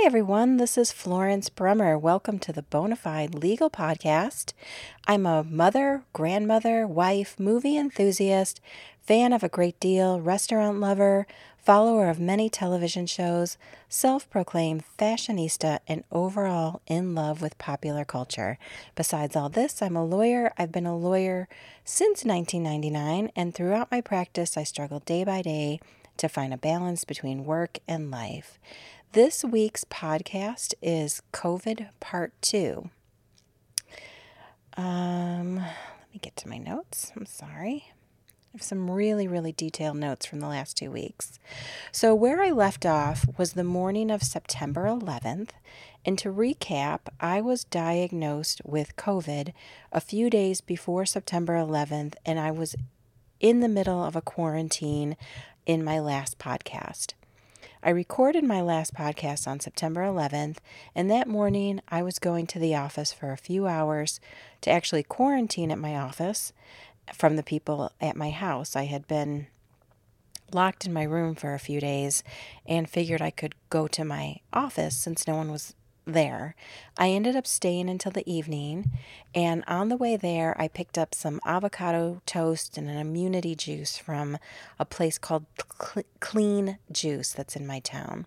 Hi, everyone. This is Florence Brummer. Welcome to the Bonafide Legal Podcast. I'm a mother, grandmother, wife, movie enthusiast, fan of a great deal, restaurant lover, follower of many television shows, self proclaimed fashionista, and overall in love with popular culture. Besides all this, I'm a lawyer. I've been a lawyer since 1999, and throughout my practice, I struggle day by day to find a balance between work and life. This week's podcast is COVID Part 2. Um, let me get to my notes. I'm sorry. I have some really, really detailed notes from the last two weeks. So, where I left off was the morning of September 11th. And to recap, I was diagnosed with COVID a few days before September 11th, and I was in the middle of a quarantine in my last podcast. I recorded my last podcast on September 11th, and that morning I was going to the office for a few hours to actually quarantine at my office from the people at my house. I had been locked in my room for a few days and figured I could go to my office since no one was there. I ended up staying until the evening, and on the way there, I picked up some avocado toast and an immunity juice from a place called Clean Juice that's in my town.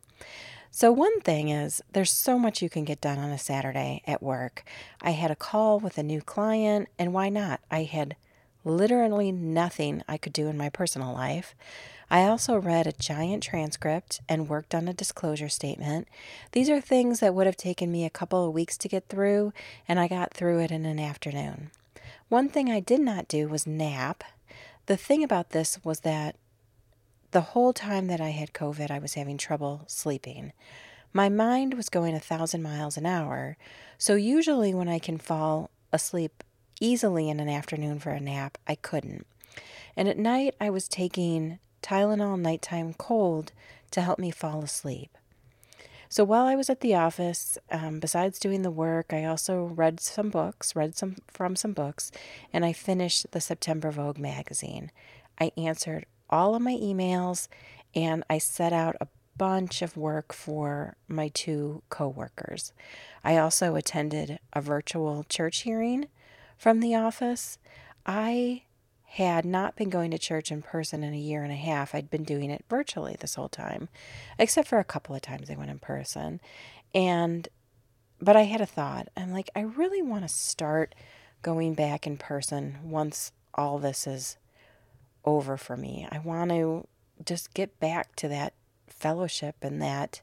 So, one thing is, there's so much you can get done on a Saturday at work. I had a call with a new client, and why not? I had literally nothing I could do in my personal life. I also read a giant transcript and worked on a disclosure statement. These are things that would have taken me a couple of weeks to get through, and I got through it in an afternoon. One thing I did not do was nap. The thing about this was that the whole time that I had COVID, I was having trouble sleeping. My mind was going a thousand miles an hour, so usually when I can fall asleep easily in an afternoon for a nap, I couldn't. And at night, I was taking Tylenol nighttime cold to help me fall asleep. So while I was at the office, um, besides doing the work, I also read some books, read some from some books, and I finished the September Vogue magazine. I answered all of my emails, and I set out a bunch of work for my two coworkers. I also attended a virtual church hearing from the office. I had not been going to church in person in a year and a half. I'd been doing it virtually this whole time, except for a couple of times I went in person. And, but I had a thought. I'm like, I really want to start going back in person once all this is over for me. I want to just get back to that fellowship and that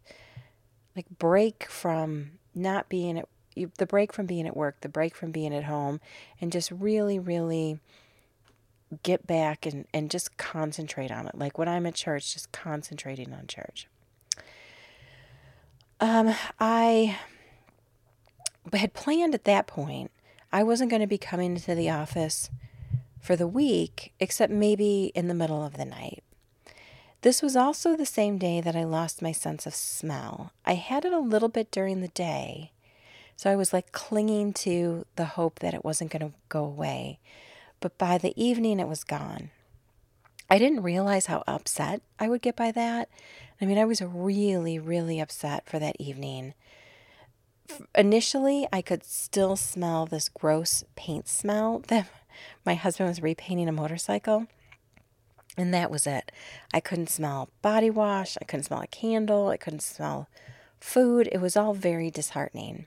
like break from not being at the break from being at work, the break from being at home, and just really, really get back and, and just concentrate on it. Like when I'm at church, just concentrating on church. Um, I had planned at that point, I wasn't going to be coming to the office for the week, except maybe in the middle of the night. This was also the same day that I lost my sense of smell. I had it a little bit during the day, so I was like clinging to the hope that it wasn't going to go away but by the evening it was gone. I didn't realize how upset I would get by that. I mean, I was really, really upset for that evening. Initially, I could still smell this gross paint smell that my husband was repainting a motorcycle. And that was it. I couldn't smell body wash. I couldn't smell a candle. I couldn't smell food. It was all very disheartening.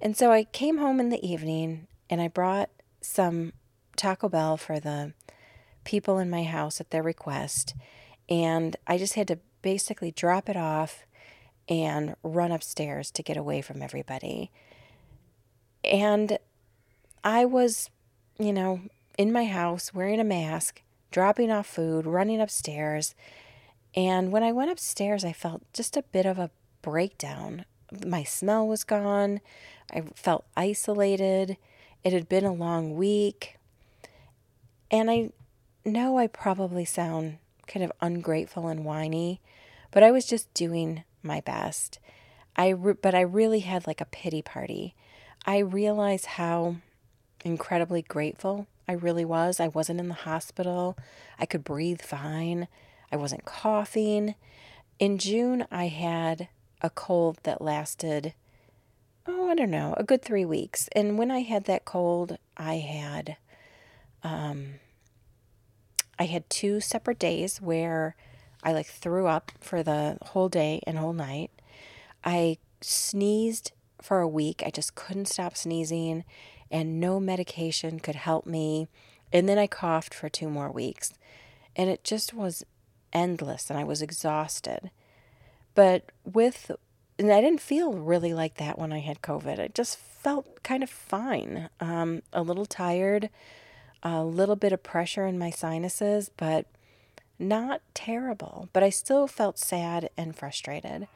And so I came home in the evening and I brought some Taco Bell for the people in my house at their request. And I just had to basically drop it off and run upstairs to get away from everybody. And I was, you know, in my house wearing a mask, dropping off food, running upstairs. And when I went upstairs, I felt just a bit of a breakdown. My smell was gone. I felt isolated. It had been a long week. And I know I probably sound kind of ungrateful and whiny, but I was just doing my best. I re- but I really had like a pity party. I realized how incredibly grateful I really was. I wasn't in the hospital. I could breathe fine. I wasn't coughing. In June, I had a cold that lasted, oh, I don't know, a good three weeks. And when I had that cold, I had, um, I had two separate days where I like threw up for the whole day and whole night. I sneezed for a week. I just couldn't stop sneezing, and no medication could help me. And then I coughed for two more weeks. And it just was endless, and I was exhausted. But with, and I didn't feel really like that when I had COVID. I just felt kind of fine, um, a little tired, a little bit of pressure in my sinuses, but not terrible. But I still felt sad and frustrated.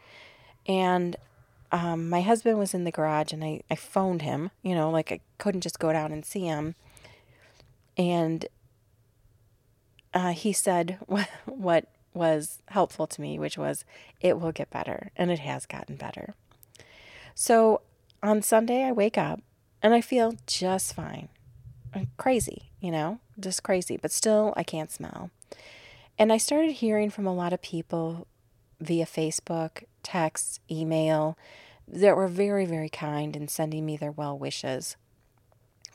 And um, my husband was in the garage and I, I phoned him, you know, like I couldn't just go down and see him. And uh, he said what, what was helpful to me, which was, it will get better. And it has gotten better. So on Sunday, I wake up and I feel just fine. I'm crazy, you know, just crazy, but still I can't smell. And I started hearing from a lot of people via Facebook, text, email that were very, very kind in sending me their well wishes.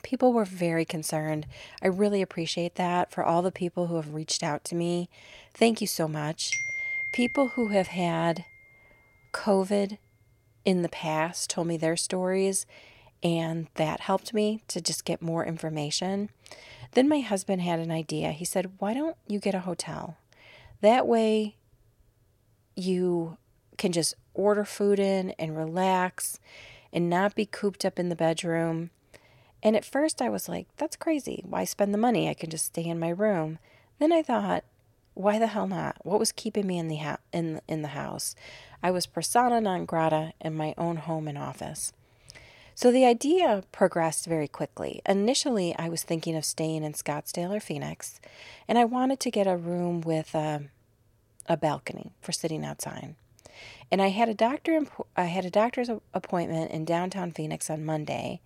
People were very concerned. I really appreciate that for all the people who have reached out to me. Thank you so much. People who have had COVID in the past told me their stories, and that helped me to just get more information. Then my husband had an idea. He said, Why don't you get a hotel? That way you can just order food in and relax and not be cooped up in the bedroom. And at first I was like, that's crazy. Why spend the money? I can just stay in my room. Then I thought, why the hell not? What was keeping me in the ha- in in the house? I was persona non grata in my own home and office. So the idea progressed very quickly. Initially, I was thinking of staying in Scottsdale or Phoenix, and I wanted to get a room with a, a balcony for sitting outside. And I had a doctor I had a doctor's appointment in downtown Phoenix on Monday,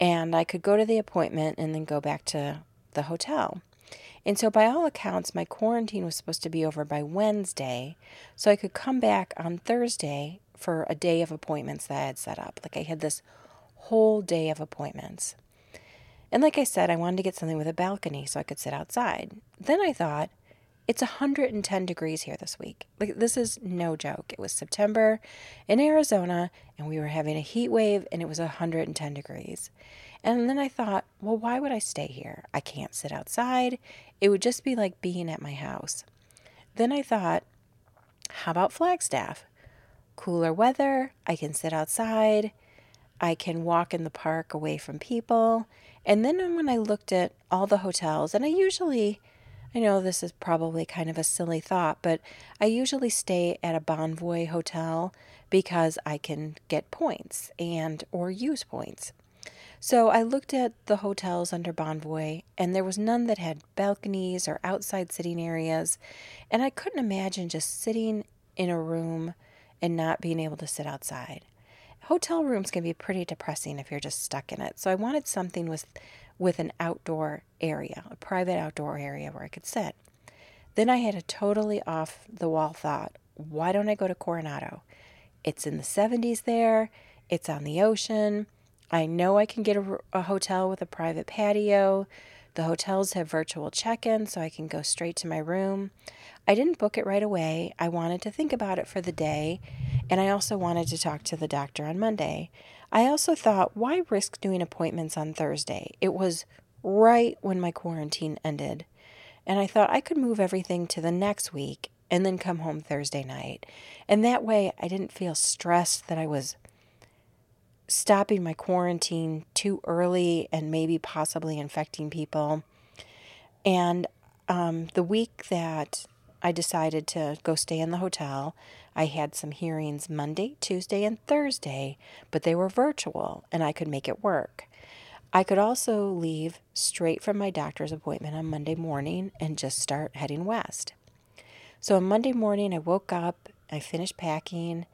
and I could go to the appointment and then go back to the hotel. And so, by all accounts, my quarantine was supposed to be over by Wednesday, so I could come back on Thursday for a day of appointments that I had set up. Like, I had this whole day of appointments. And like I said, I wanted to get something with a balcony so I could sit outside. Then I thought, it's 110 degrees here this week. Like this is no joke. It was September in Arizona and we were having a heat wave and it was 110 degrees. And then I thought, well, why would I stay here? I can't sit outside. It would just be like being at my house. Then I thought, how about Flagstaff? Cooler weather, I can sit outside. I can walk in the park away from people. And then when I looked at all the hotels, and I usually, I know this is probably kind of a silly thought, but I usually stay at a Bonvoy hotel because I can get points and or use points. So I looked at the hotels under Bonvoy, and there was none that had balconies or outside sitting areas, and I couldn't imagine just sitting in a room and not being able to sit outside hotel rooms can be pretty depressing if you're just stuck in it. So I wanted something with with an outdoor area, a private outdoor area where I could sit. Then I had a totally off the wall thought, why don't I go to Coronado? It's in the 70s there, it's on the ocean. I know I can get a, a hotel with a private patio. The hotels have virtual check in, so I can go straight to my room. I didn't book it right away. I wanted to think about it for the day, and I also wanted to talk to the doctor on Monday. I also thought, why risk doing appointments on Thursday? It was right when my quarantine ended. And I thought I could move everything to the next week and then come home Thursday night. And that way I didn't feel stressed that I was stopping my quarantine too early and maybe possibly infecting people. And um, the week that I decided to go stay in the hotel, I had some hearings Monday, Tuesday, and Thursday, but they were virtual and I could make it work. I could also leave straight from my doctor's appointment on Monday morning and just start heading west. So on Monday morning, I woke up, I finished packing,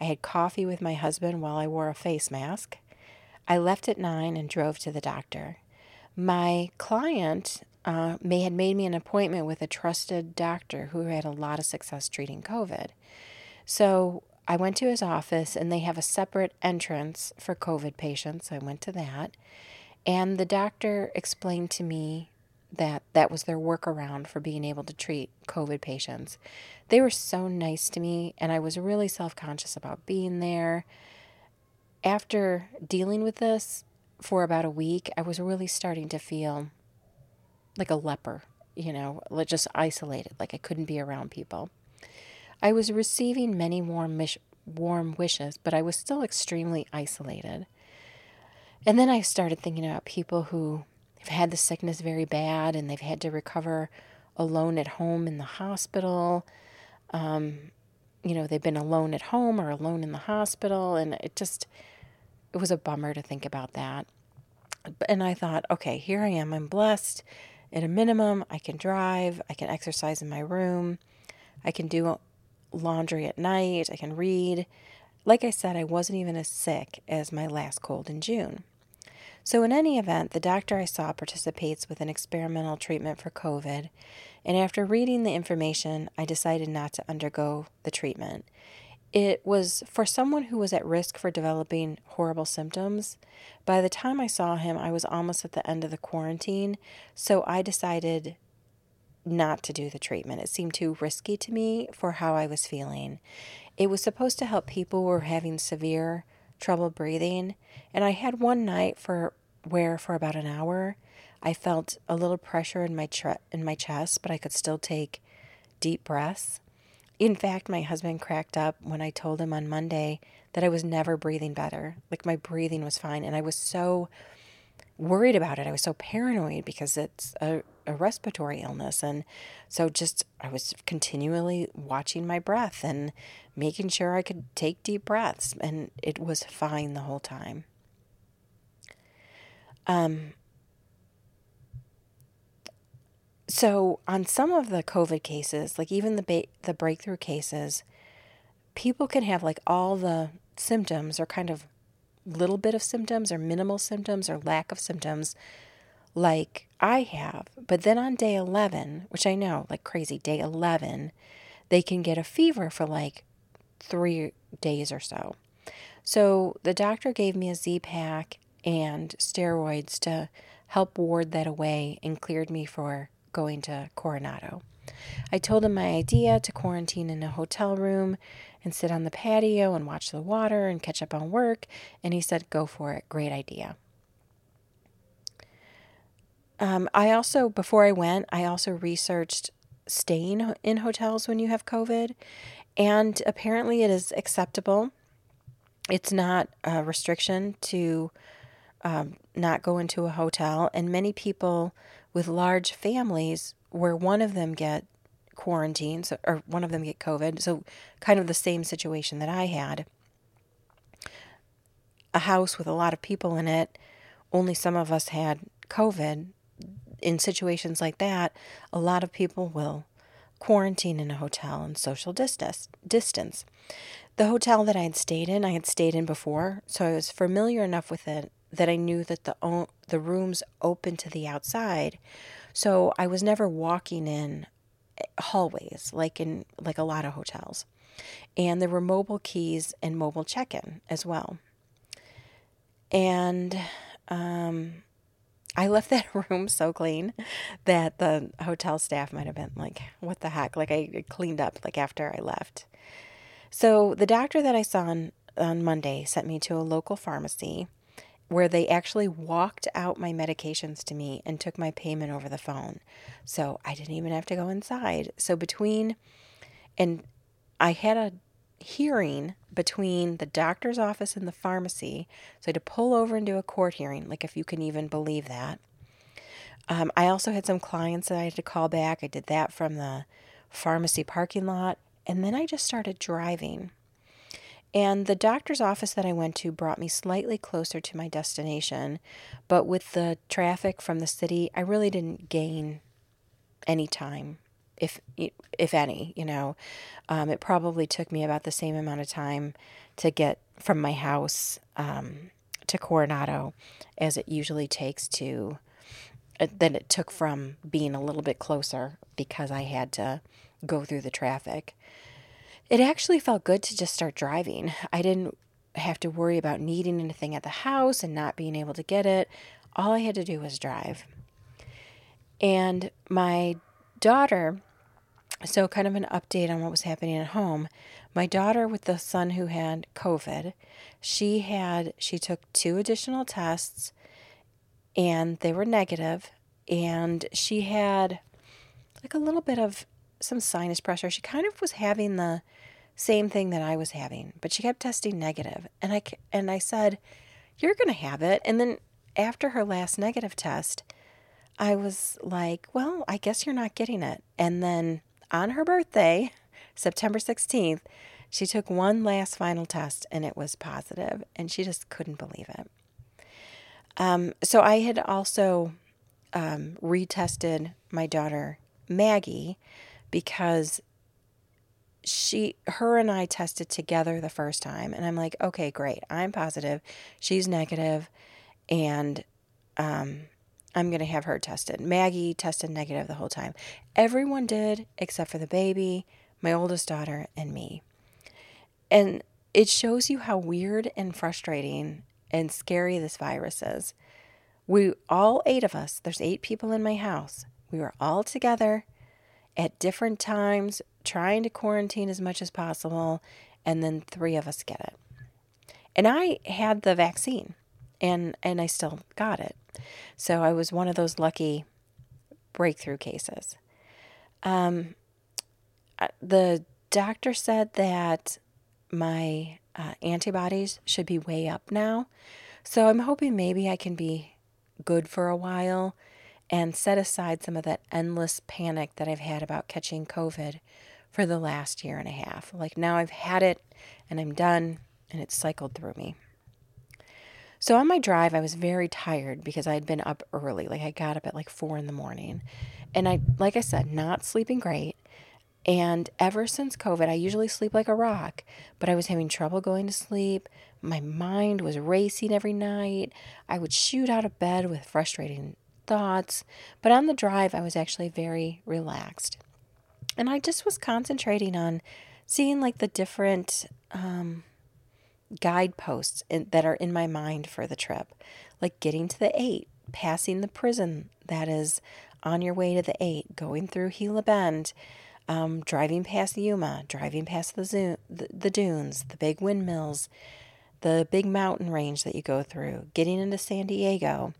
I had coffee with my husband while I wore a face mask. I left at nine and drove to the doctor. My client uh, may had made me an appointment with a trusted doctor who had a lot of success treating COVID. So I went to his office and they have a separate entrance for COVID patients. I went to that. And the doctor explained to me that that was their workaround for being able to treat COVID patients. They were so nice to me, and I was really self conscious about being there. After dealing with this for about a week, I was really starting to feel like a leper, you know, just isolated, like I couldn't be around people. I was receiving many warm, warm wishes, but I was still extremely isolated. And then I started thinking about people who have had the sickness very bad and they've had to recover alone at home in the hospital. Um, you know, they've been alone at home or alone in the hospital. And it just, it was a bummer to think about that. And I thought, okay, here I am. I'm blessed. At a minimum, I can drive, I can exercise in my room, I can do laundry at night, I can read. Like I said, I wasn't even as sick as my last cold in June. So, in any event, the doctor I saw participates with an experimental treatment for COVID, and after reading the information, I decided not to undergo the treatment. It was for someone who was at risk for developing horrible symptoms. By the time I saw him, I was almost at the end of the quarantine, so I decided not to do the treatment. It seemed too risky to me for how I was feeling. It was supposed to help people who were having severe trouble breathing. And I had one night for where for about an hour I felt a little pressure in my tre- in my chest, but I could still take deep breaths. In fact, my husband cracked up when I told him on Monday that I was never breathing better. Like my breathing was fine and I was so worried about it. I was so paranoid because it's a, a respiratory illness. And so just I was continually watching my breath and making sure I could take deep breaths. And it was fine the whole time. Um, so on some of the COVID cases, like even the ba- the breakthrough cases, people can have like all the symptoms or kind of little bit of symptoms or minimal symptoms or lack of symptoms like I have. But then on day 11, which I know, like crazy, day 11, they can get a fever for like three days or so. So the doctor gave me a Z pack and steroids to help ward that away and cleared me for going to Coronado. I told him my idea to quarantine in a hotel room and sit on the patio and watch the water and catch up on work. And he said, Go for it. Great idea. Um, I also, before I went, I also researched staying in hotels when you have COVID. And apparently, it is acceptable. It's not a restriction to um, not go into a hotel. And many people with large families, where one of them get quarantined so, or one of them get COVID. So, kind of the same situation that I had. A house with a lot of people in it, only some of us had COVID. In situations like that, a lot of people will quarantine in a hotel and social distance. distance. The hotel that I had stayed in, I had stayed in before, so I was familiar enough with it that I knew that the the rooms open to the outside. So I was never walking in hallways like in like a lot of hotels. And there were mobile keys and mobile check-in as well. And um, I left that room so clean that the hotel staff might have been like, "What the heck?" Like I cleaned up like after I left. So the doctor that I saw on, on Monday sent me to a local pharmacy where they actually walked out my medications to me and took my payment over the phone. So I didn't even have to go inside. So between, and I had a hearing between the doctor's office and the pharmacy. So I had to pull over and do a court hearing, like if you can even believe that. Um, I also had some clients that I had to call back. I did that from the pharmacy parking lot. And then I just started driving. And the doctor's office that I went to brought me slightly closer to my destination, but with the traffic from the city, I really didn't gain any time, if if any. You know, um, it probably took me about the same amount of time to get from my house um, to Coronado as it usually takes to uh, than it took from being a little bit closer because I had to go through the traffic. It actually felt good to just start driving. I didn't have to worry about needing anything at the house and not being able to get it. All I had to do was drive. And my daughter, so kind of an update on what was happening at home. My daughter with the son who had COVID, she had she took two additional tests and they were negative and she had like a little bit of some sinus pressure. She kind of was having the same thing that I was having, but she kept testing negative. And I and I said, "You're going to have it." And then after her last negative test, I was like, "Well, I guess you're not getting it." And then on her birthday, September 16th, she took one last final test and it was positive, and she just couldn't believe it. Um, so I had also um, retested my daughter Maggie because she her and I tested together the first time and I'm like, "Okay, great. I'm positive. She's negative and um I'm going to have her tested." Maggie tested negative the whole time. Everyone did except for the baby, my oldest daughter, and me. And it shows you how weird and frustrating and scary this virus is. We all eight of us, there's eight people in my house. We were all together at different times trying to quarantine as much as possible, and then three of us get it. And I had the vaccine and and I still got it. So I was one of those lucky breakthrough cases. Um, the doctor said that my uh, antibodies should be way up now. So I'm hoping maybe I can be good for a while and set aside some of that endless panic that I've had about catching COVID for the last year and a half. Like now I've had it and I'm done and it's cycled through me. So on my drive, I was very tired because I had been up early. Like I got up at like four in the morning. And I, like I said, not sleeping great. And ever since COVID, I usually sleep like a rock, but I was having trouble going to sleep. My mind was racing every night. I would shoot out of bed with frustrating thoughts. But on the drive, I was actually very relaxed. And I just was concentrating on seeing like the different um, guideposts in, that are in my mind for the trip, like getting to the eight, passing the prison that is on your way to the eight, going through Gila Bend, um, driving past Yuma, driving past the, the, the dunes, the big windmills, the big mountain range that you go through, getting into San Diego,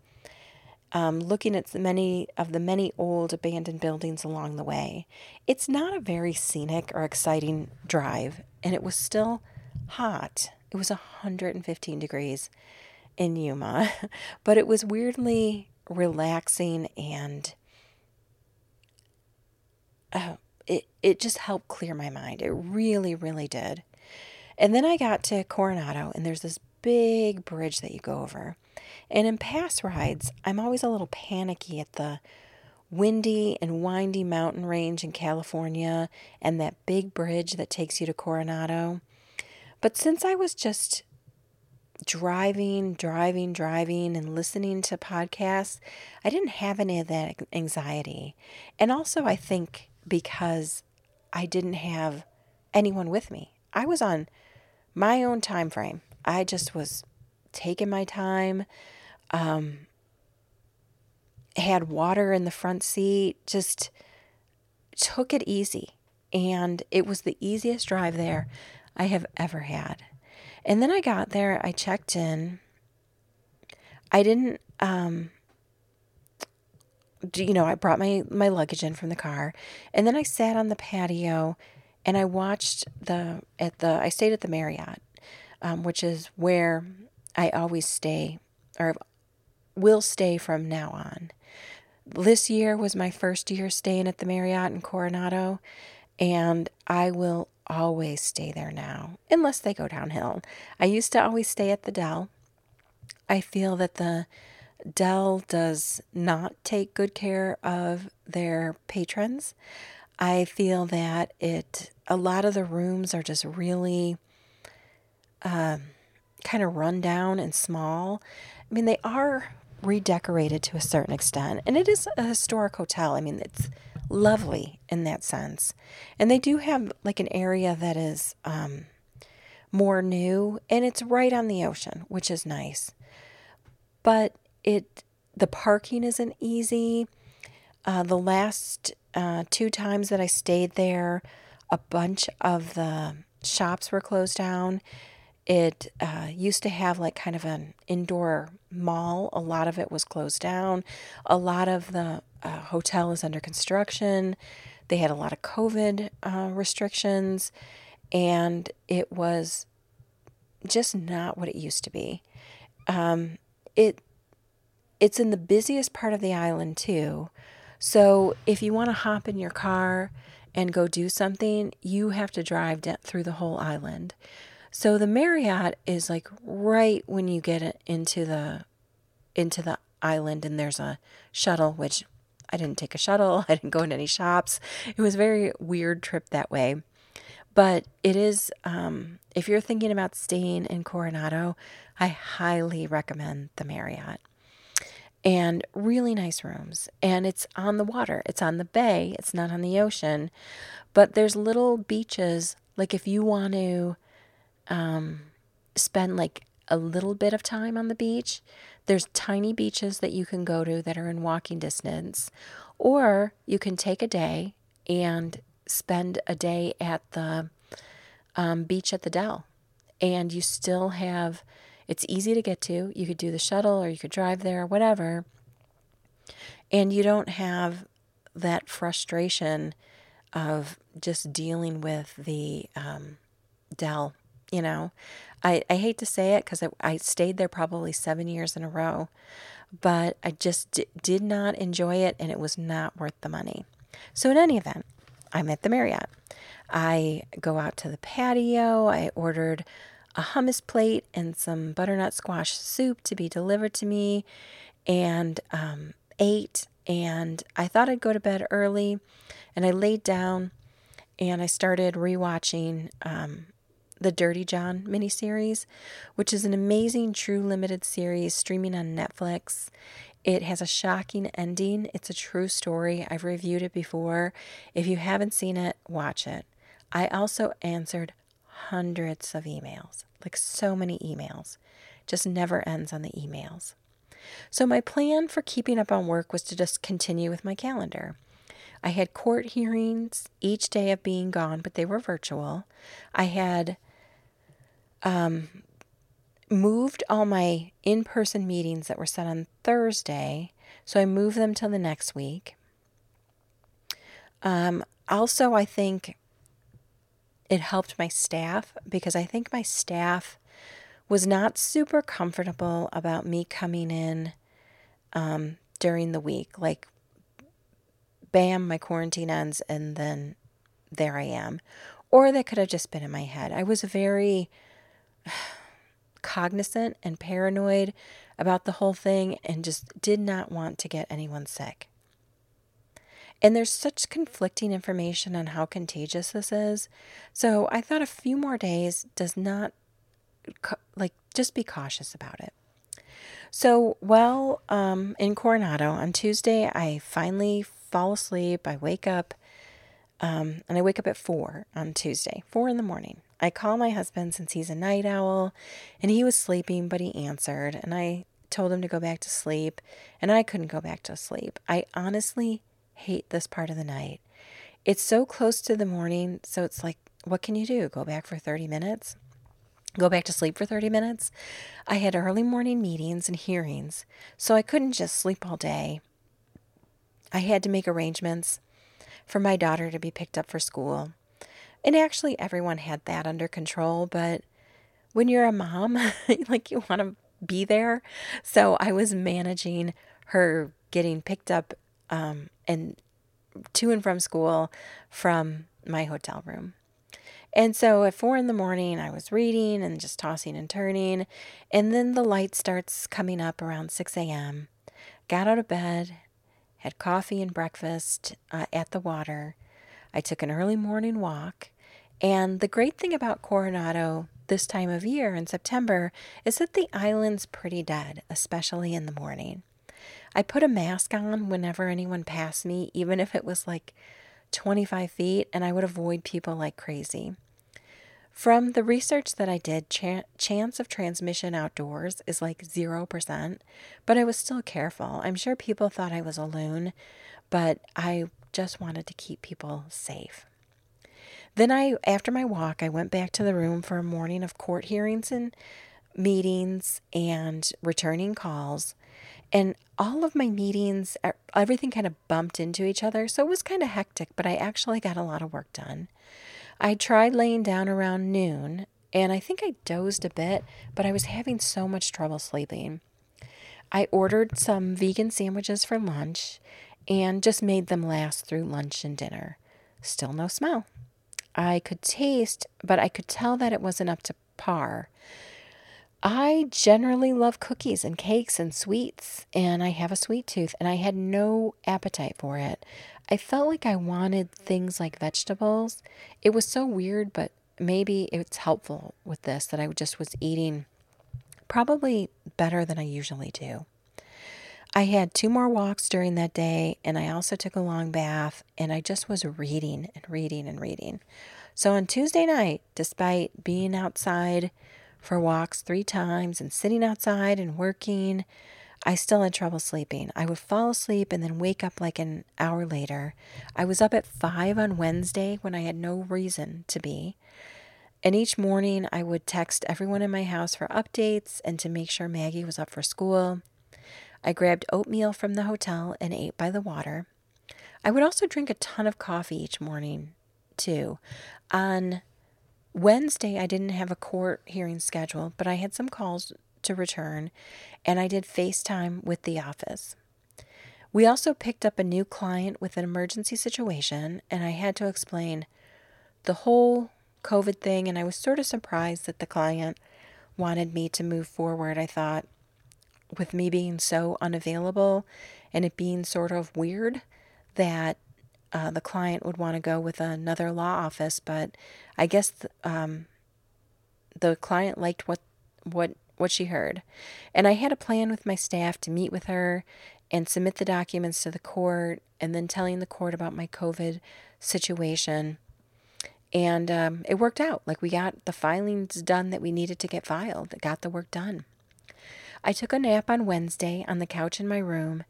um, looking at many of the many old abandoned buildings along the way. It's not a very scenic or exciting drive, and it was still hot. It was 115 degrees in Yuma, but it was weirdly relaxing and uh, it, it just helped clear my mind. It really, really did. And then I got to Coronado, and there's this big bridge that you go over. And in past rides, I'm always a little panicky at the windy and windy mountain range in California and that big bridge that takes you to Coronado. But since I was just driving, driving, driving, and listening to podcasts, I didn't have any of that anxiety. And also, I think because I didn't have anyone with me, I was on my own time frame. I just was taking my time. Um, had water in the front seat, just took it easy. And it was the easiest drive there I have ever had. And then I got there, I checked in. I didn't, um, you know, I brought my, my luggage in from the car. And then I sat on the patio and I watched the, at the, I stayed at the Marriott um, which is where I always stay or will stay from now on. This year was my first year staying at the Marriott in Coronado, and I will always stay there now, unless they go downhill. I used to always stay at the Del. I feel that the Del does not take good care of their patrons. I feel that it a lot of the rooms are just really uh, kind of run down and small. I mean, they are redecorated to a certain extent, and it is a historic hotel. I mean, it's lovely in that sense. And they do have like an area that is um, more new and it's right on the ocean, which is nice. But it the parking isn't easy. Uh, the last uh, two times that I stayed there, a bunch of the shops were closed down. It uh, used to have like kind of an indoor mall. A lot of it was closed down. A lot of the uh, hotel is under construction. They had a lot of COVID uh, restrictions, and it was just not what it used to be. Um, it it's in the busiest part of the island too. So if you want to hop in your car and go do something, you have to drive through the whole island. So the Marriott is like right when you get into the into the island and there's a shuttle which I didn't take a shuttle, I didn't go into any shops. It was a very weird trip that way. But it is um, if you're thinking about staying in Coronado, I highly recommend the Marriott. And really nice rooms. And it's on the water. It's on the bay. It's not on the ocean. But there's little beaches like if you want to um, spend like a little bit of time on the beach, there's tiny beaches that you can go to that are in walking distance, or you can take a day and spend a day at the um, beach at the Del. and you still have. It's easy to get to. You could do the shuttle, or you could drive there, whatever, and you don't have that frustration of just dealing with the um, Del you know. I, I hate to say it because I, I stayed there probably seven years in a row, but I just d- did not enjoy it and it was not worth the money. So, in any event, I'm at the Marriott. I go out to the patio. I ordered a hummus plate and some butternut squash soup to be delivered to me and um, ate. And I thought I'd go to bed early. And I laid down and I started rewatching um, the Dirty John miniseries, which is an amazing true limited series streaming on Netflix. It has a shocking ending. It's a true story. I've reviewed it before. If you haven't seen it, watch it. I also answered hundreds of emails, like so many emails. Just never ends on the emails. So, my plan for keeping up on work was to just continue with my calendar. I had court hearings each day of being gone, but they were virtual. I had um, moved all my in person meetings that were set on Thursday. So I moved them till the next week. Um, also, I think it helped my staff because I think my staff was not super comfortable about me coming in um, during the week. Like, bam, my quarantine ends, and then there I am. Or that could have just been in my head. I was very cognizant and paranoid about the whole thing and just did not want to get anyone sick. And there's such conflicting information on how contagious this is. So I thought a few more days does not, like, just be cautious about it. So, well, um, in Coronado on Tuesday, I finally fall asleep. I wake up, um, and I wake up at four on Tuesday, four in the morning. I call my husband since he's a night owl, and he was sleeping, but he answered, and I told him to go back to sleep, and I couldn't go back to sleep. I honestly hate this part of the night. It's so close to the morning, so it's like, what can you do? Go back for 30 minutes? Go back to sleep for 30 minutes? I had early morning meetings and hearings, so I couldn't just sleep all day. I had to make arrangements for my daughter to be picked up for school. And actually, everyone had that under control. But when you're a mom, like you want to be there. So I was managing her getting picked up um, and to and from school from my hotel room. And so at four in the morning, I was reading and just tossing and turning. And then the light starts coming up around 6 a.m. Got out of bed, had coffee and breakfast uh, at the water. I took an early morning walk and the great thing about Coronado this time of year in September is that the island's pretty dead, especially in the morning. I put a mask on whenever anyone passed me, even if it was like 25 feet, and I would avoid people like crazy. From the research that I did, ch- chance of transmission outdoors is like 0%, but I was still careful. I'm sure people thought I was a loon, but I just wanted to keep people safe. Then I after my walk, I went back to the room for a morning of court hearings and meetings and returning calls. And all of my meetings, everything kind of bumped into each other. So it was kind of hectic, but I actually got a lot of work done. I tried laying down around noon, and I think I dozed a bit, but I was having so much trouble sleeping. I ordered some vegan sandwiches for lunch and just made them last through lunch and dinner. Still no smell. I could taste, but I could tell that it wasn't up to par. I generally love cookies and cakes and sweets, and I have a sweet tooth, and I had no appetite for it. I felt like I wanted things like vegetables. It was so weird, but maybe it's helpful with this that I just was eating probably better than I usually do. I had two more walks during that day, and I also took a long bath, and I just was reading and reading and reading. So on Tuesday night, despite being outside for walks three times and sitting outside and working, I still had trouble sleeping. I would fall asleep and then wake up like an hour later. I was up at five on Wednesday when I had no reason to be. And each morning I would text everyone in my house for updates and to make sure Maggie was up for school. I grabbed oatmeal from the hotel and ate by the water. I would also drink a ton of coffee each morning, too. On Wednesday, I didn't have a court hearing scheduled, but I had some calls to return, and I did FaceTime with the office. We also picked up a new client with an emergency situation, and I had to explain the whole COVID thing, and I was sort of surprised that the client wanted me to move forward. I thought, with me being so unavailable and it being sort of weird that uh, the client would want to go with another law office, but I guess th- um, the client liked what what what she heard, and I had a plan with my staff to meet with her and submit the documents to the court, and then telling the court about my COVID situation. And um, it worked out. Like we got the filings done that we needed to get filed. Got the work done. I took a nap on Wednesday on the couch in my room,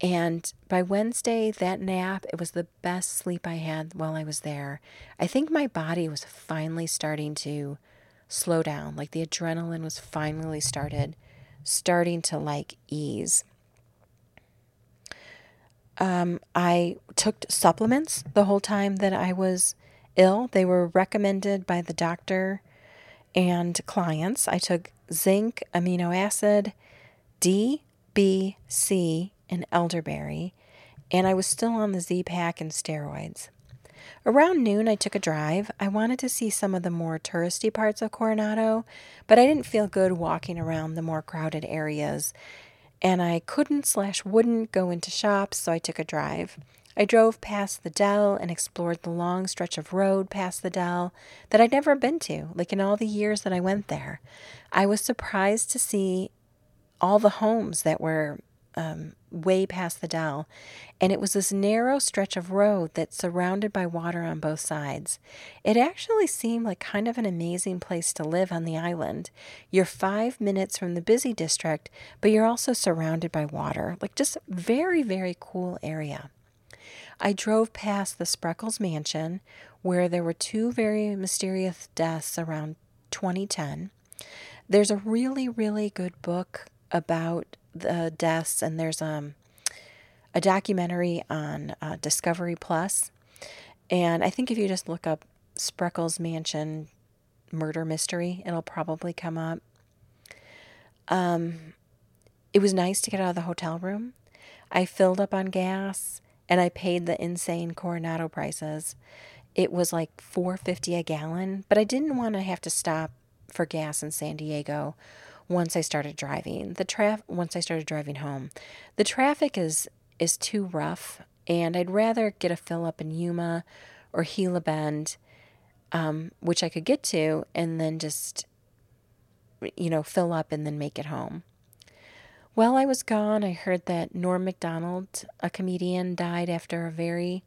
and by Wednesday, that nap, it was the best sleep I had while I was there. I think my body was finally starting to slow down. Like the adrenaline was finally started, starting to like ease. Um, I took supplements the whole time that I was ill. They were recommended by the doctor and clients. I took zinc, amino acid, D, B, C, and elderberry, and I was still on the Z Pack and steroids. Around noon, I took a drive. I wanted to see some of the more touristy parts of Coronado, but I didn't feel good walking around the more crowded areas, and I couldn't slash wouldn't go into shops, so I took a drive. I drove past the Del and explored the long stretch of road past the Del that I'd never been to, like in all the years that I went there. I was surprised to see all the homes that were um, way past the Del, and it was this narrow stretch of road that's surrounded by water on both sides. It actually seemed like kind of an amazing place to live on the island. You're five minutes from the busy district, but you're also surrounded by water. Like just very, very cool area. I drove past the Spreckels mansion where there were two very mysterious deaths around 2010. There's a really, really good book about the deaths, and there's um, a documentary on uh, Discovery Plus. And I think if you just look up Spreckels Mansion murder mystery, it'll probably come up. Um, it was nice to get out of the hotel room. I filled up on gas and I paid the insane Coronado prices. It was like 4.50 a gallon, but I didn't want to have to stop for gas in San Diego once I started driving. The traf once I started driving home. The traffic is is too rough and I'd rather get a fill up in Yuma or Gila Bend, um, which I could get to and then just you know, fill up and then make it home. While I was gone, I heard that Norm MacDonald, a comedian, died after a very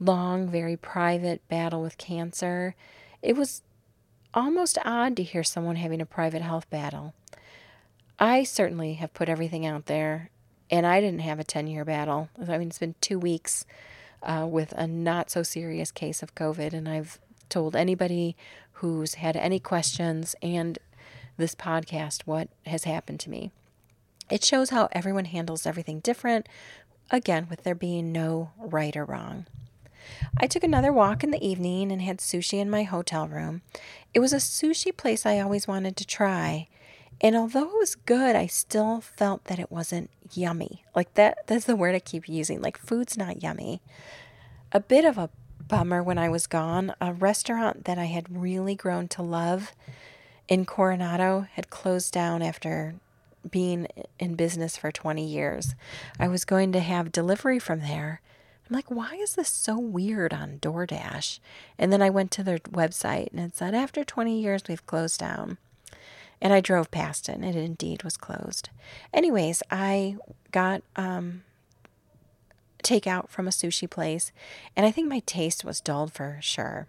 long, very private battle with cancer. It was almost odd to hear someone having a private health battle. I certainly have put everything out there, and I didn't have a 10 year battle. I mean, it's been two weeks uh, with a not so serious case of COVID, and I've told anybody who's had any questions and this podcast what has happened to me. It shows how everyone handles everything different, again, with there being no right or wrong. I took another walk in the evening and had sushi in my hotel room. It was a sushi place I always wanted to try. And although it was good, I still felt that it wasn't yummy. Like that that's the word I keep using. Like food's not yummy. A bit of a bummer when I was gone. A restaurant that I had really grown to love in Coronado had closed down after being in business for 20 years. I was going to have delivery from there. I'm like, why is this so weird on DoorDash? And then I went to their website and it said, after 20 years, we've closed down. And I drove past it and it indeed was closed. Anyways, I got um, takeout from a sushi place and I think my taste was dulled for sure.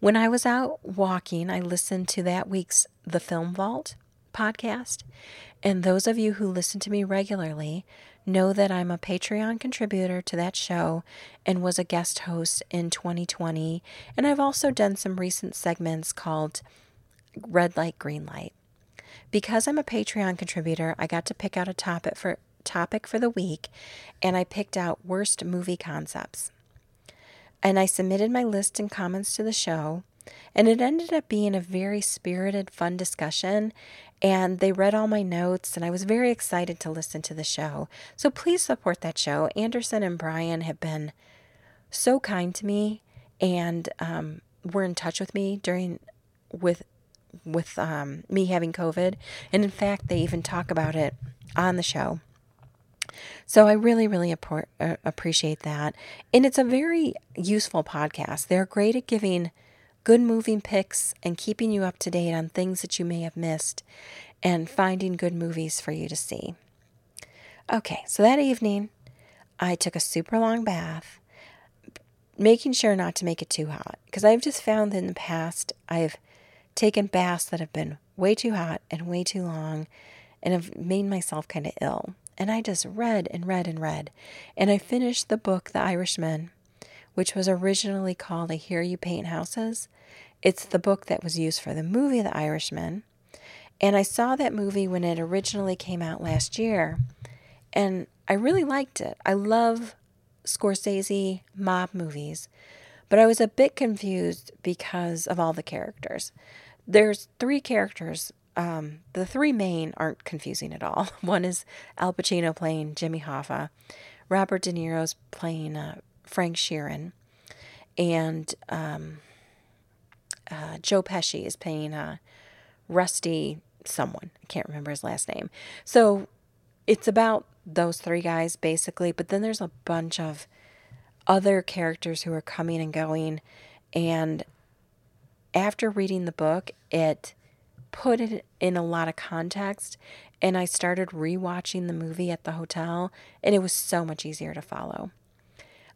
When I was out walking, I listened to that week's The Film Vault podcast. And those of you who listen to me regularly know that I'm a Patreon contributor to that show and was a guest host in 2020. And I've also done some recent segments called Red Light, Green Light. Because I'm a Patreon contributor, I got to pick out a topic for topic for the week and I picked out worst movie concepts. And I submitted my list and comments to the show and it ended up being a very spirited, fun discussion. And they read all my notes, and I was very excited to listen to the show. So please support that show. Anderson and Brian have been so kind to me and um, were in touch with me during with with um, me having COVID. And in fact, they even talk about it on the show. So I really, really uh, appreciate that. And it's a very useful podcast. They're great at giving good moving picks and keeping you up to date on things that you may have missed and finding good movies for you to see. Okay, so that evening, I took a super long bath, making sure not to make it too hot because I've just found that in the past I've taken baths that have been way too hot and way too long and have made myself kind of ill. And I just read and read and read. And I finished the book, The Irishman, which was originally called I Hear You Paint Houses. It's the book that was used for the movie The Irishman. And I saw that movie when it originally came out last year. And I really liked it. I love Scorsese mob movies. But I was a bit confused because of all the characters. There's three characters. Um, the three main aren't confusing at all. One is Al Pacino playing Jimmy Hoffa. Robert De Niro's playing uh, Frank Sheeran, and um, uh, Joe Pesci is playing uh, Rusty someone. I can't remember his last name. So it's about those three guys basically, but then there's a bunch of other characters who are coming and going. And after reading the book, it put it in a lot of context. And I started rewatching the movie at the hotel, and it was so much easier to follow.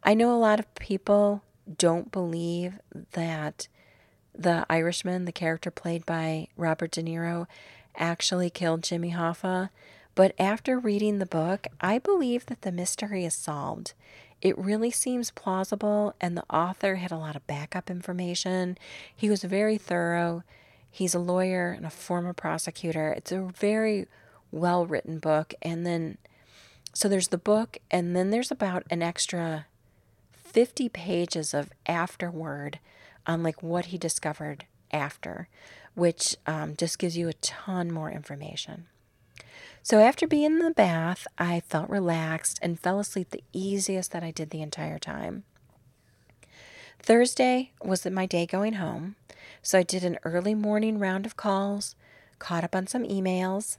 I know a lot of people don't believe that the Irishman, the character played by Robert De Niro, actually killed Jimmy Hoffa. But after reading the book, I believe that the mystery is solved. It really seems plausible, and the author had a lot of backup information. He was very thorough. He's a lawyer and a former prosecutor. It's a very well written book. And then, so there's the book, and then there's about an extra 50 pages of afterword on like what he discovered after, which um, just gives you a ton more information. So after being in the bath, I felt relaxed and fell asleep the easiest that I did the entire time. Thursday was my day going home, so I did an early morning round of calls, caught up on some emails.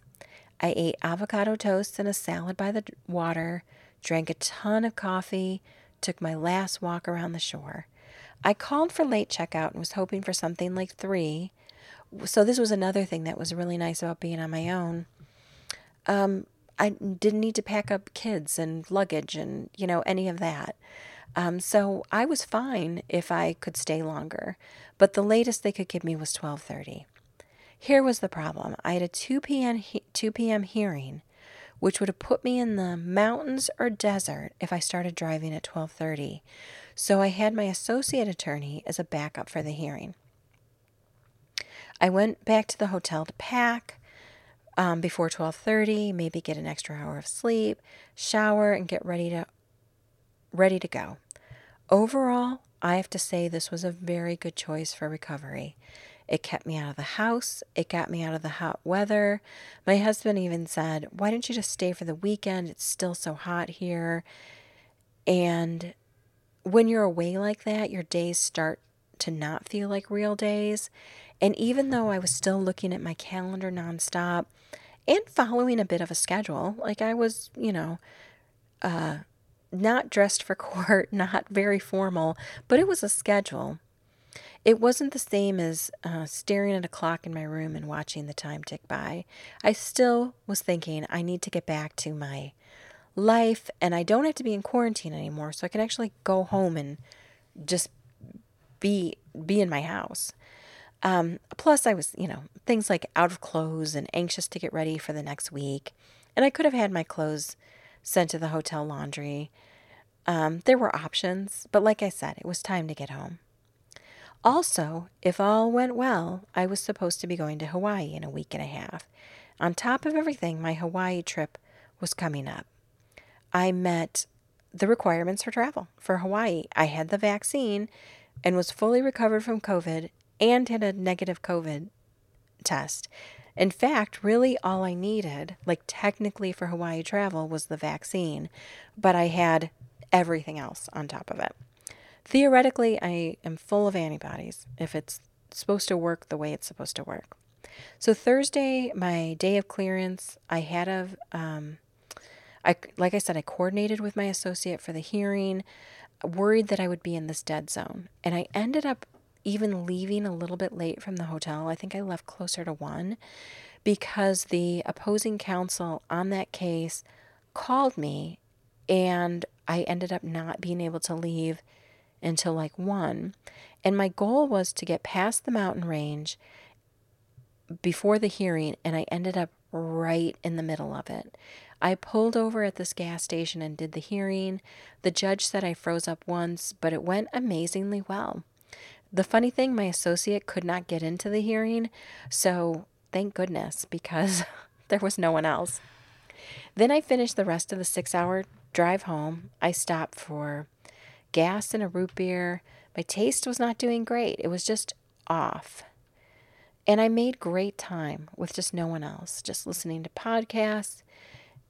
I ate avocado toast and a salad by the water, drank a ton of coffee, took my last walk around the shore. I called for late checkout and was hoping for something like three. So, this was another thing that was really nice about being on my own. Um, I didn't need to pack up kids and luggage and, you know, any of that. Um, so I was fine if I could stay longer, but the latest they could give me was 12:30. Here was the problem. I had a 2 p.m. 2 p.m. hearing, which would have put me in the mountains or desert if I started driving at 12:30. So I had my associate attorney as a backup for the hearing. I went back to the hotel to pack um, before 12:30, maybe get an extra hour of sleep, shower, and get ready to ready to go. Overall, I have to say this was a very good choice for recovery. It kept me out of the house. It got me out of the hot weather. My husband even said, Why don't you just stay for the weekend? It's still so hot here. And when you're away like that, your days start to not feel like real days. And even though I was still looking at my calendar nonstop and following a bit of a schedule, like I was, you know, uh, not dressed for court, not very formal, but it was a schedule. It wasn't the same as uh, staring at a clock in my room and watching the time tick by. I still was thinking I need to get back to my life and I don't have to be in quarantine anymore, so I can actually go home and just be be in my house. Um, plus, I was, you know, things like out of clothes and anxious to get ready for the next week. And I could have had my clothes sent to the hotel laundry. Um, there were options, but like I said, it was time to get home. Also, if all went well, I was supposed to be going to Hawaii in a week and a half. On top of everything, my Hawaii trip was coming up. I met the requirements for travel for Hawaii. I had the vaccine and was fully recovered from COVID and had a negative COVID test. In fact, really all I needed, like technically for Hawaii travel, was the vaccine, but I had everything else on top of it. Theoretically, I am full of antibodies if it's supposed to work the way it's supposed to work. So Thursday, my day of clearance, I had a, um, I like I said, I coordinated with my associate for the hearing, worried that I would be in this dead zone, and I ended up even leaving a little bit late from the hotel. I think I left closer to one because the opposing counsel on that case called me, and I ended up not being able to leave until like one. And my goal was to get past the mountain range before the hearing, and I ended up right in the middle of it. I pulled over at this gas station and did the hearing. The judge said I froze up once, but it went amazingly well. The funny thing, my associate could not get into the hearing, so thank goodness because there was no one else. Then I finished the rest of the six hour drive home. I stopped for gas and a root beer. My taste was not doing great, it was just off. And I made great time with just no one else, just listening to podcasts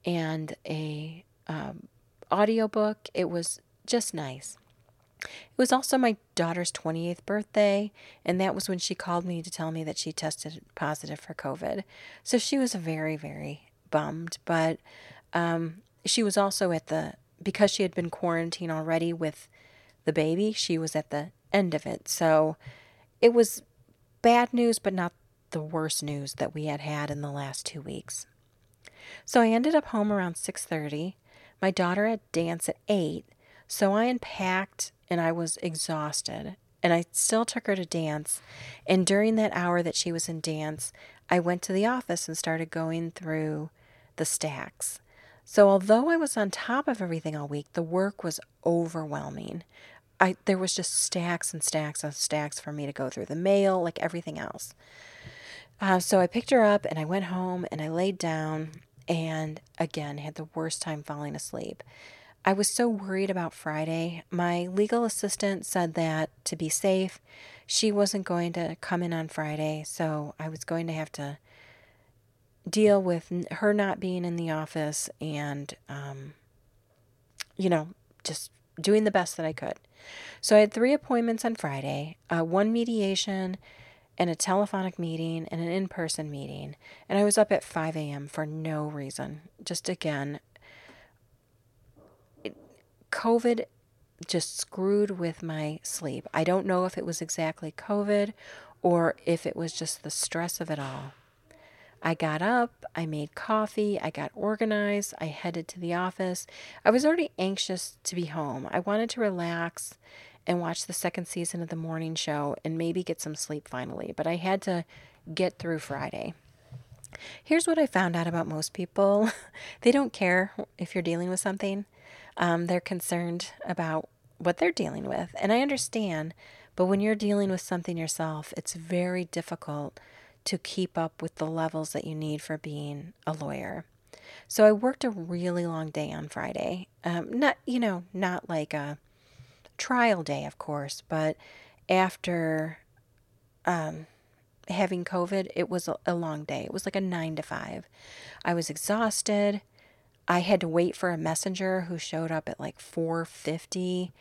and a um, audiobook. It was just nice. It was also my daughter's 28th birthday, and that was when she called me to tell me that she tested positive for COVID. So she was very, very bummed, but um, she was also at the because she had been quarantined already with the baby, she was at the end of it. So it was bad news, but not the worst news that we had had in the last two weeks. So I ended up home around 6:30. My daughter had dance at 8, so I unpacked and I was exhausted. And I still took her to dance. And during that hour that she was in dance, I went to the office and started going through the stacks. So although I was on top of everything all week, the work was overwhelming. I there was just stacks and stacks and stacks for me to go through the mail, like everything else. Uh, so I picked her up and I went home and I laid down and again had the worst time falling asleep. I was so worried about Friday. My legal assistant said that to be safe, she wasn't going to come in on Friday, so I was going to have to deal with her not being in the office and, um, you know, just doing the best that I could. So I had three appointments on Friday uh, one mediation, and a telephonic meeting, and an in person meeting. And I was up at 5 a.m. for no reason. Just again, it, COVID just screwed with my sleep. I don't know if it was exactly COVID or if it was just the stress of it all. I got up, I made coffee, I got organized, I headed to the office. I was already anxious to be home. I wanted to relax and watch the second season of the morning show and maybe get some sleep finally, but I had to get through Friday. Here's what I found out about most people they don't care if you're dealing with something, um, they're concerned about what they're dealing with. And I understand, but when you're dealing with something yourself, it's very difficult to keep up with the levels that you need for being a lawyer. So I worked a really long day on Friday. Um, not, you know, not like a trial day, of course, but after um, having COVID, it was a, long day. It was like a nine to five. I was exhausted. I had to wait for a messenger who showed up at like 4:50.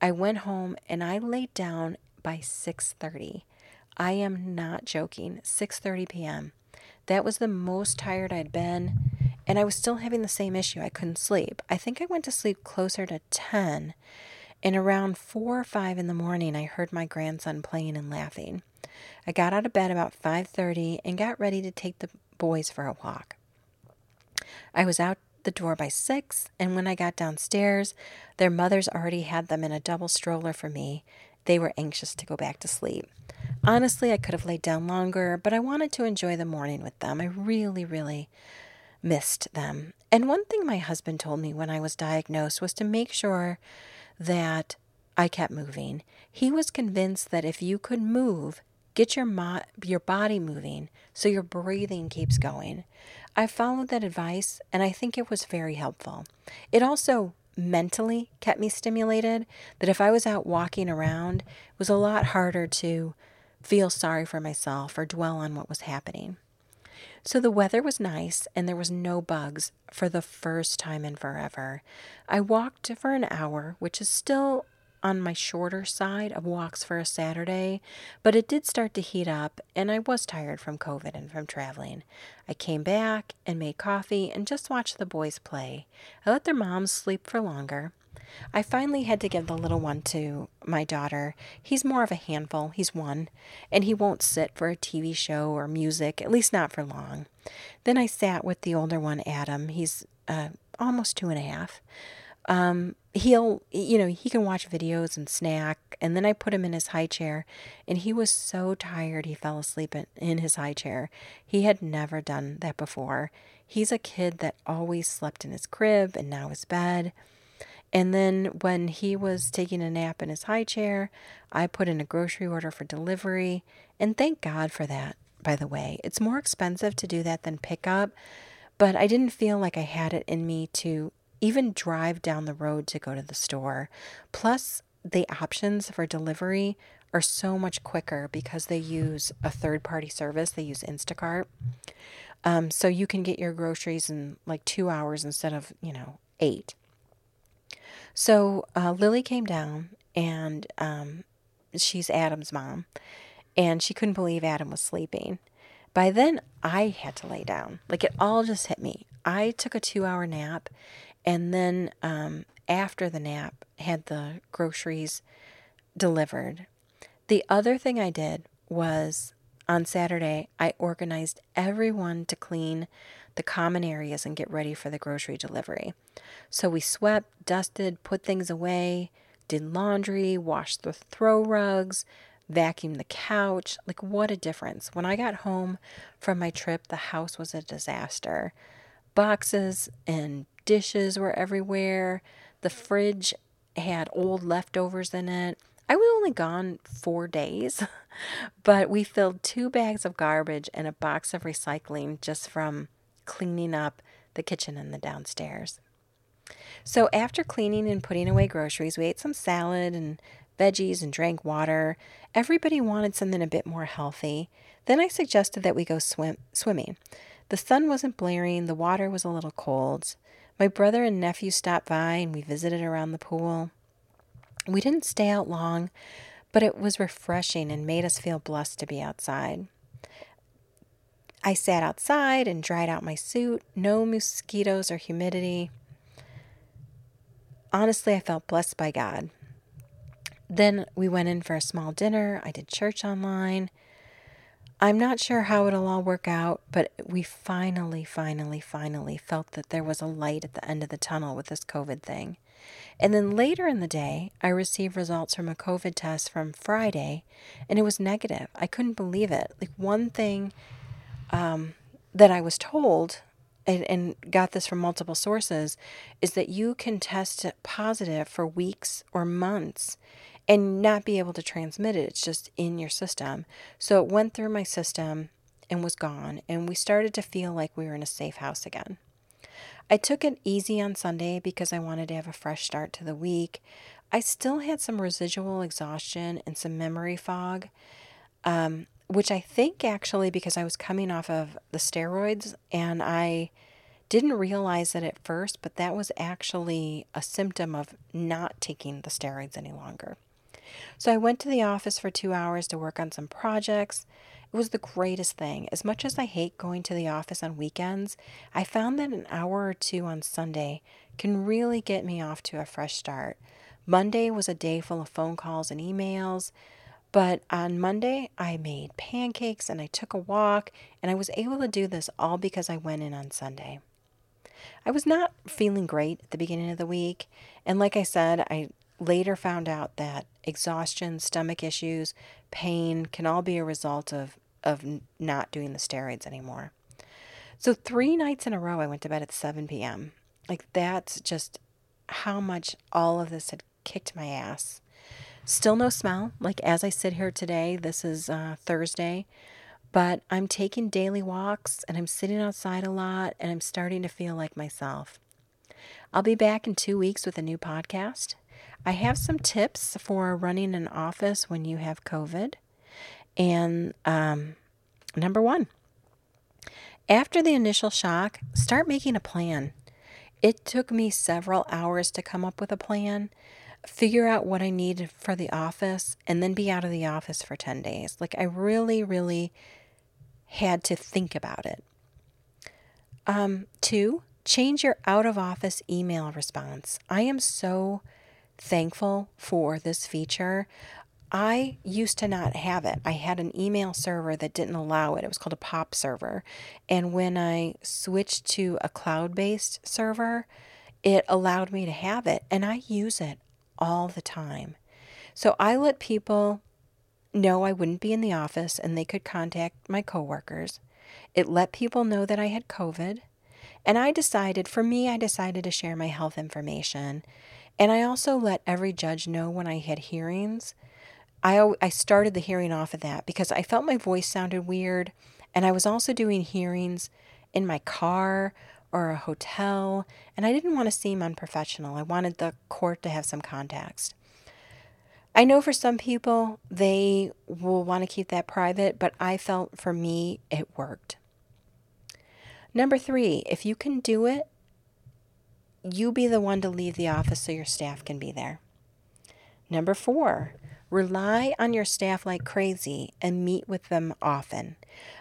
I went home and I laid down by 6:30. I am not joking. 6:30 p.m. That was the most tired I'd been, and I was still having the same issue. I couldn't sleep. I think I went to sleep closer to 10. And around 4 or 5 in the morning, I heard my grandson playing and laughing. I got out of bed about 5:30 and got ready to take the boys for a walk. I was out the door by 6, and when I got downstairs, their mothers already had them in a double stroller for me. They were anxious to go back to sleep. Honestly, I could have laid down longer, but I wanted to enjoy the morning with them. I really, really missed them. And one thing my husband told me when I was diagnosed was to make sure that I kept moving. He was convinced that if you could move, get your mo- your body moving so your breathing keeps going. I followed that advice and I think it was very helpful. It also mentally kept me stimulated that if I was out walking around, it was a lot harder to feel sorry for myself or dwell on what was happening. So the weather was nice and there was no bugs for the first time in forever. I walked for an hour, which is still on my shorter side of walks for a Saturday, but it did start to heat up and I was tired from COVID and from traveling. I came back and made coffee and just watched the boys play. I let their moms sleep for longer. I finally had to give the little one to my daughter. He's more of a handful. He's one, and he won't sit for a TV show or music, at least not for long. Then I sat with the older one, Adam. He's uh, almost two and a half. Um, he'll, you know, he can watch videos and snack. And then I put him in his high chair, and he was so tired he fell asleep in his high chair. He had never done that before. He's a kid that always slept in his crib and now his bed. And then when he was taking a nap in his high chair, I put in a grocery order for delivery. And thank God for that, by the way. It's more expensive to do that than pick up, but I didn't feel like I had it in me to even drive down the road to go to the store. Plus, the options for delivery are so much quicker because they use a third party service, they use Instacart. Um, so you can get your groceries in like two hours instead of, you know, eight. So uh, Lily came down, and um, she's Adam's mom, and she couldn't believe Adam was sleeping. By then, I had to lay down. Like it all just hit me. I took a two hour nap, and then um, after the nap, had the groceries delivered. The other thing I did was on Saturday, I organized everyone to clean the common areas and get ready for the grocery delivery. So we swept, dusted, put things away, did laundry, washed the throw rugs, vacuumed the couch. Like, what a difference. When I got home from my trip, the house was a disaster. Boxes and dishes were everywhere. The fridge had old leftovers in it. I was only gone four days, but we filled two bags of garbage and a box of recycling just from cleaning up the kitchen and the downstairs. So, after cleaning and putting away groceries, we ate some salad and veggies and drank water. Everybody wanted something a bit more healthy. Then I suggested that we go swim swimming. The sun wasn't blaring, the water was a little cold. My brother and nephew stopped by and we visited around the pool. We didn't stay out long, but it was refreshing and made us feel blessed to be outside. I sat outside and dried out my suit, no mosquitoes or humidity. Honestly, I felt blessed by God. Then we went in for a small dinner. I did church online. I'm not sure how it'll all work out, but we finally, finally, finally felt that there was a light at the end of the tunnel with this COVID thing. And then later in the day, I received results from a COVID test from Friday, and it was negative. I couldn't believe it. Like, one thing um, that I was told, and, and got this from multiple sources, is that you can test positive for weeks or months and not be able to transmit it. It's just in your system. So it went through my system and was gone, and we started to feel like we were in a safe house again. I took it easy on Sunday because I wanted to have a fresh start to the week. I still had some residual exhaustion and some memory fog, um, which I think actually because I was coming off of the steroids and I didn't realize it at first, but that was actually a symptom of not taking the steroids any longer. So I went to the office for two hours to work on some projects. It was the greatest thing. As much as I hate going to the office on weekends, I found that an hour or two on Sunday can really get me off to a fresh start. Monday was a day full of phone calls and emails, but on Monday I made pancakes and I took a walk, and I was able to do this all because I went in on Sunday. I was not feeling great at the beginning of the week, and like I said, I later found out that exhaustion, stomach issues, pain can all be a result of, of not doing the steroids anymore. So, three nights in a row, I went to bed at 7 p.m. Like, that's just how much all of this had kicked my ass. Still no smell. Like, as I sit here today, this is uh, Thursday, but I'm taking daily walks and I'm sitting outside a lot and I'm starting to feel like myself. I'll be back in two weeks with a new podcast. I have some tips for running an office when you have COVID. And um, number one, after the initial shock, start making a plan. It took me several hours to come up with a plan, figure out what I need for the office, and then be out of the office for 10 days. Like, I really, really had to think about it. Um, two, change your out of office email response. I am so thankful for this feature. I used to not have it. I had an email server that didn't allow it. It was called a POP server. And when I switched to a cloud based server, it allowed me to have it. And I use it all the time. So I let people know I wouldn't be in the office and they could contact my coworkers. It let people know that I had COVID. And I decided, for me, I decided to share my health information and I also let every judge know when I had hearings. I, I started the hearing off of that because I felt my voice sounded weird. And I was also doing hearings in my car or a hotel. And I didn't want to seem unprofessional. I wanted the court to have some context. I know for some people they will want to keep that private, but I felt for me it worked. Number three, if you can do it, you be the one to leave the office so your staff can be there. Number four, rely on your staff like crazy and meet with them often.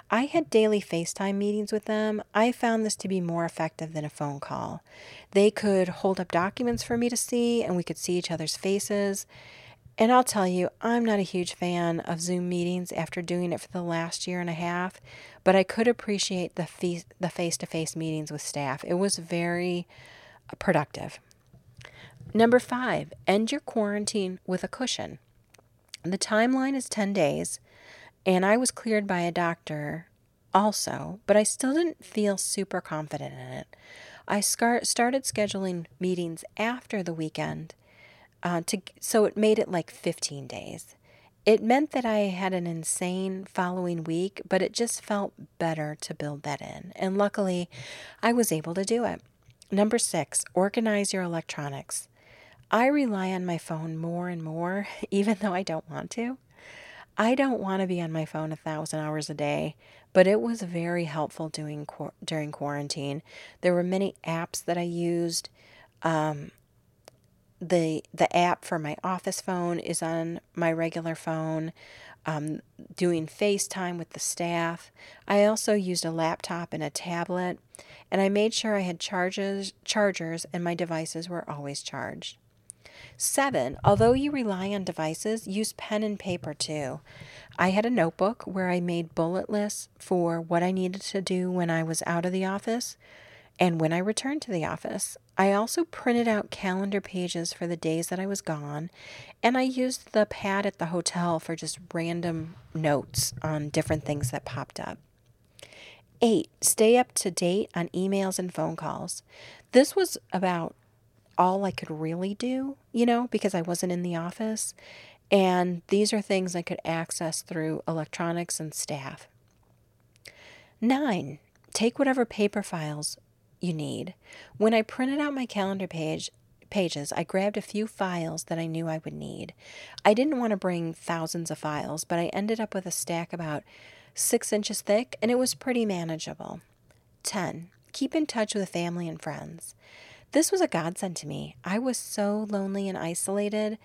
I had daily FaceTime meetings with them. I found this to be more effective than a phone call. They could hold up documents for me to see, and we could see each other's faces. And I'll tell you, I'm not a huge fan of Zoom meetings after doing it for the last year and a half, but I could appreciate the the face-to-face meetings with staff. It was very uh, productive. Number five, end your quarantine with a cushion. The timeline is 10 days, and I was cleared by a doctor also, but I still didn't feel super confident in it. I started scheduling meetings after the weekend, uh, to so it made it like 15 days. It meant that I had an insane following week, but it just felt better to build that in. And luckily, I was able to do it. Number six, organize your electronics. I rely on my phone more and more, even though I don't want to. I don't want to be on my phone a thousand hours a day, but it was very helpful doing during quarantine. There were many apps that I used. Um, the the app for my office phone is on my regular phone um, doing FaceTime with the staff. I also used a laptop and a tablet, and I made sure I had charges, chargers and my devices were always charged. Seven, although you rely on devices, use pen and paper too. I had a notebook where I made bullet lists for what I needed to do when I was out of the office and when I returned to the office. I also printed out calendar pages for the days that I was gone, and I used the pad at the hotel for just random notes on different things that popped up. Eight, stay up to date on emails and phone calls. This was about all I could really do, you know, because I wasn't in the office. And these are things I could access through electronics and staff. Nine, take whatever paper files you need. When I printed out my calendar page, pages, I grabbed a few files that I knew I would need. I didn't want to bring thousands of files, but I ended up with a stack about six inches thick, and it was pretty manageable. 10. Keep in touch with family and friends. This was a godsend to me. I was so lonely and isolated,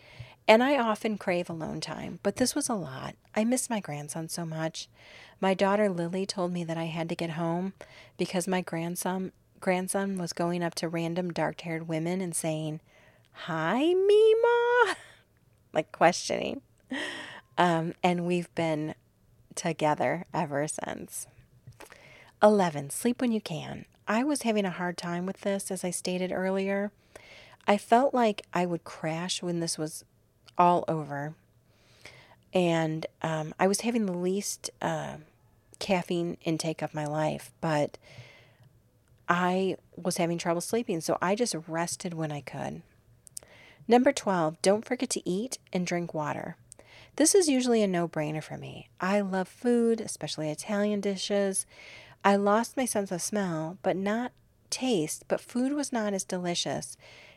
and I often crave alone time, but this was a lot. I miss my grandson so much. My daughter Lily told me that I had to get home because my grandson grandson was going up to random dark-haired women and saying, "Hi, Mima," like questioning. Um, and we've been together ever since. 11. Sleep when you can. I was having a hard time with this, as I stated earlier. I felt like I would crash when this was all over. And um, I was having the least uh, caffeine intake of my life, but I was having trouble sleeping, so I just rested when I could. Number 12, don't forget to eat and drink water. This is usually a no brainer for me. I love food, especially Italian dishes. I lost my sense of smell, but not taste, but food was not as delicious,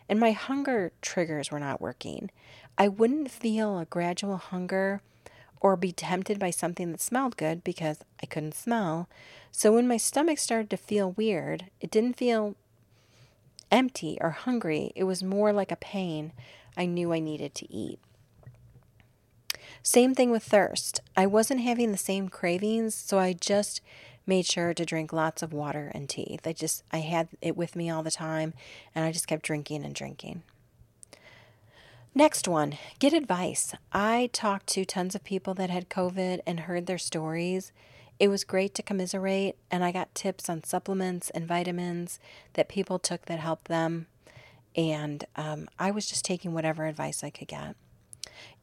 and my hunger triggers were not working. I wouldn't feel a gradual hunger or be tempted by something that smelled good because I couldn't smell. So when my stomach started to feel weird, it didn't feel empty or hungry. It was more like a pain I knew I needed to eat. Same thing with thirst. I wasn't having the same cravings, so I just made sure to drink lots of water and tea. I just I had it with me all the time and I just kept drinking and drinking. Next one, get advice. I talked to tons of people that had COVID and heard their stories. It was great to commiserate, and I got tips on supplements and vitamins that people took that helped them. And um, I was just taking whatever advice I could get.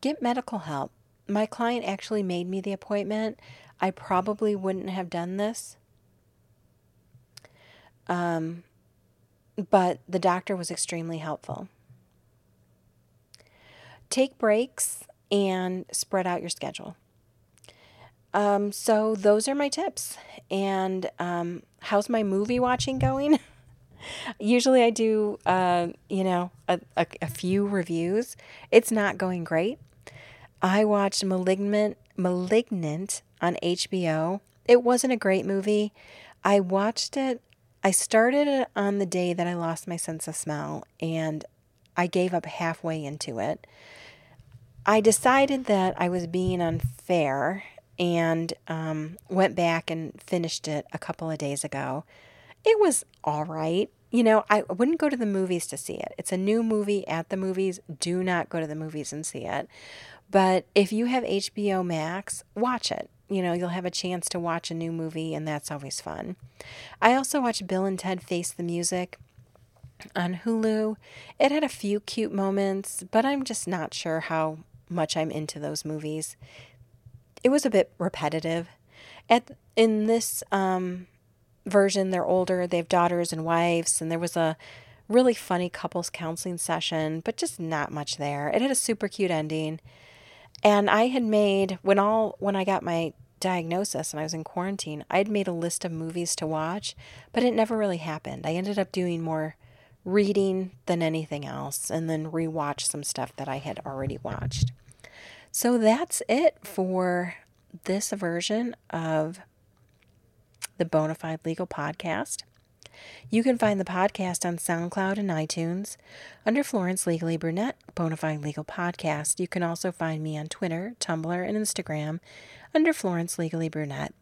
Get medical help. My client actually made me the appointment. I probably wouldn't have done this. Um, but the doctor was extremely helpful. Take breaks and spread out your schedule. Um, so those are my tips. And um, how's my movie watching going? Usually I do, uh, you know, a, a, a few reviews. It's not going great. I watched Malignant, Malignant on HBO. It wasn't a great movie. I watched it. I started it on the day that I lost my sense of smell, and I gave up halfway into it. I decided that I was being unfair and um, went back and finished it a couple of days ago. It was all right. You know, I wouldn't go to the movies to see it. It's a new movie at the movies. Do not go to the movies and see it. But if you have HBO Max, watch it. You know, you'll have a chance to watch a new movie, and that's always fun. I also watched Bill and Ted Face the Music on Hulu. It had a few cute moments, but I'm just not sure how much I'm into those movies. It was a bit repetitive. At in this um, version, they're older, they have daughters and wives, and there was a really funny couples counseling session, but just not much there. It had a super cute ending. And I had made when all when I got my diagnosis and I was in quarantine, I had made a list of movies to watch, but it never really happened. I ended up doing more reading than anything else and then rewatch some stuff that I had already watched. So that's it for this version of the Bonafide Legal Podcast. You can find the podcast on SoundCloud and iTunes under Florence Legally Brunette Bonafide Legal Podcast. You can also find me on Twitter, Tumblr, and Instagram under Florence Legally Brunette.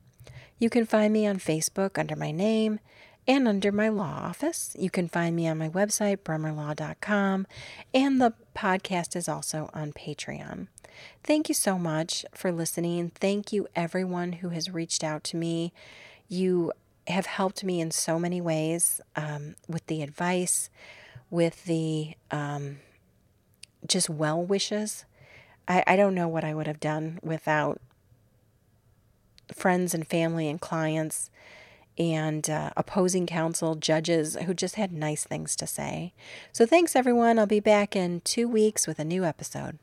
You can find me on Facebook under my name and under my law office. You can find me on my website, brummerlaw.com, and the podcast is also on Patreon. Thank you so much for listening. Thank you, everyone who has reached out to me. You have helped me in so many ways um, with the advice, with the um, just well wishes. I, I don't know what I would have done without friends and family and clients and uh, opposing counsel, judges who just had nice things to say. So, thanks everyone. I'll be back in two weeks with a new episode.